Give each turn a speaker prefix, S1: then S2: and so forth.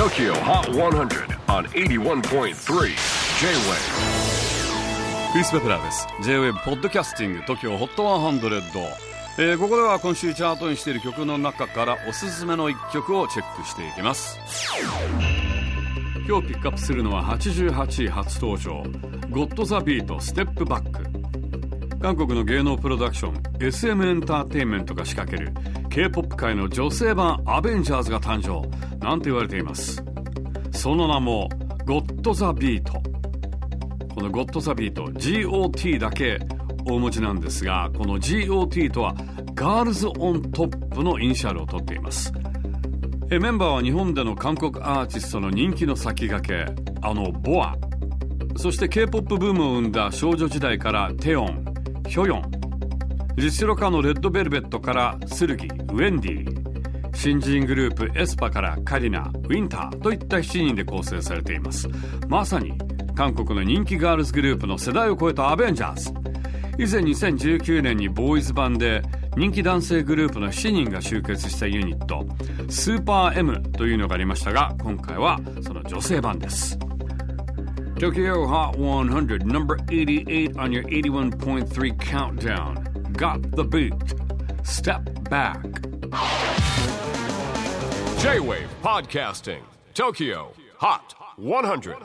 S1: TOKYO HOT 100 on 81.3 J-WAVE
S2: クリス・ベプラーです。J-WAVE ポッドキャスティング TOKYO HOT 100、えー、ここでは今週チャートにしている曲の中からおすすめの一曲をチェックしていきます。今日ピックアップするのは88位初登場。ゴッド・ザ・ビートステップバック韓国の芸能プロダクション SM エンターテインメントが仕掛ける K-POP 界の女性版アベンジャーズが誕生なんて言われています。その名もゴッド・ザ・ビート。このゴッド・ザ・ビート GOT だけ大文字なんですがこの GOT とは Girls On Top のイニシャルを取っています。えメンバーは日本での韓国アーティストの人気の先駆けあの BoA。そして K-POP ブームを生んだ少女時代からテヨンヒョヨン。実力のレッドベルベットからスルギウェンディ新人グループエスパからカリナウィンターといった7人で構成されています。まさに韓国の人気ガールズグループの世代を超えたアベンジャーズ。以前2019年にボーイズ版で人気男性グループの7人が集結したユニットスーパー M というのがありましたが今回はその女性版です。TOKYO HOT 100 No.88 on your 81.3 countdown. Got the beat. Step back.
S1: J-WAVE PODCASTING TOKYO HOT 100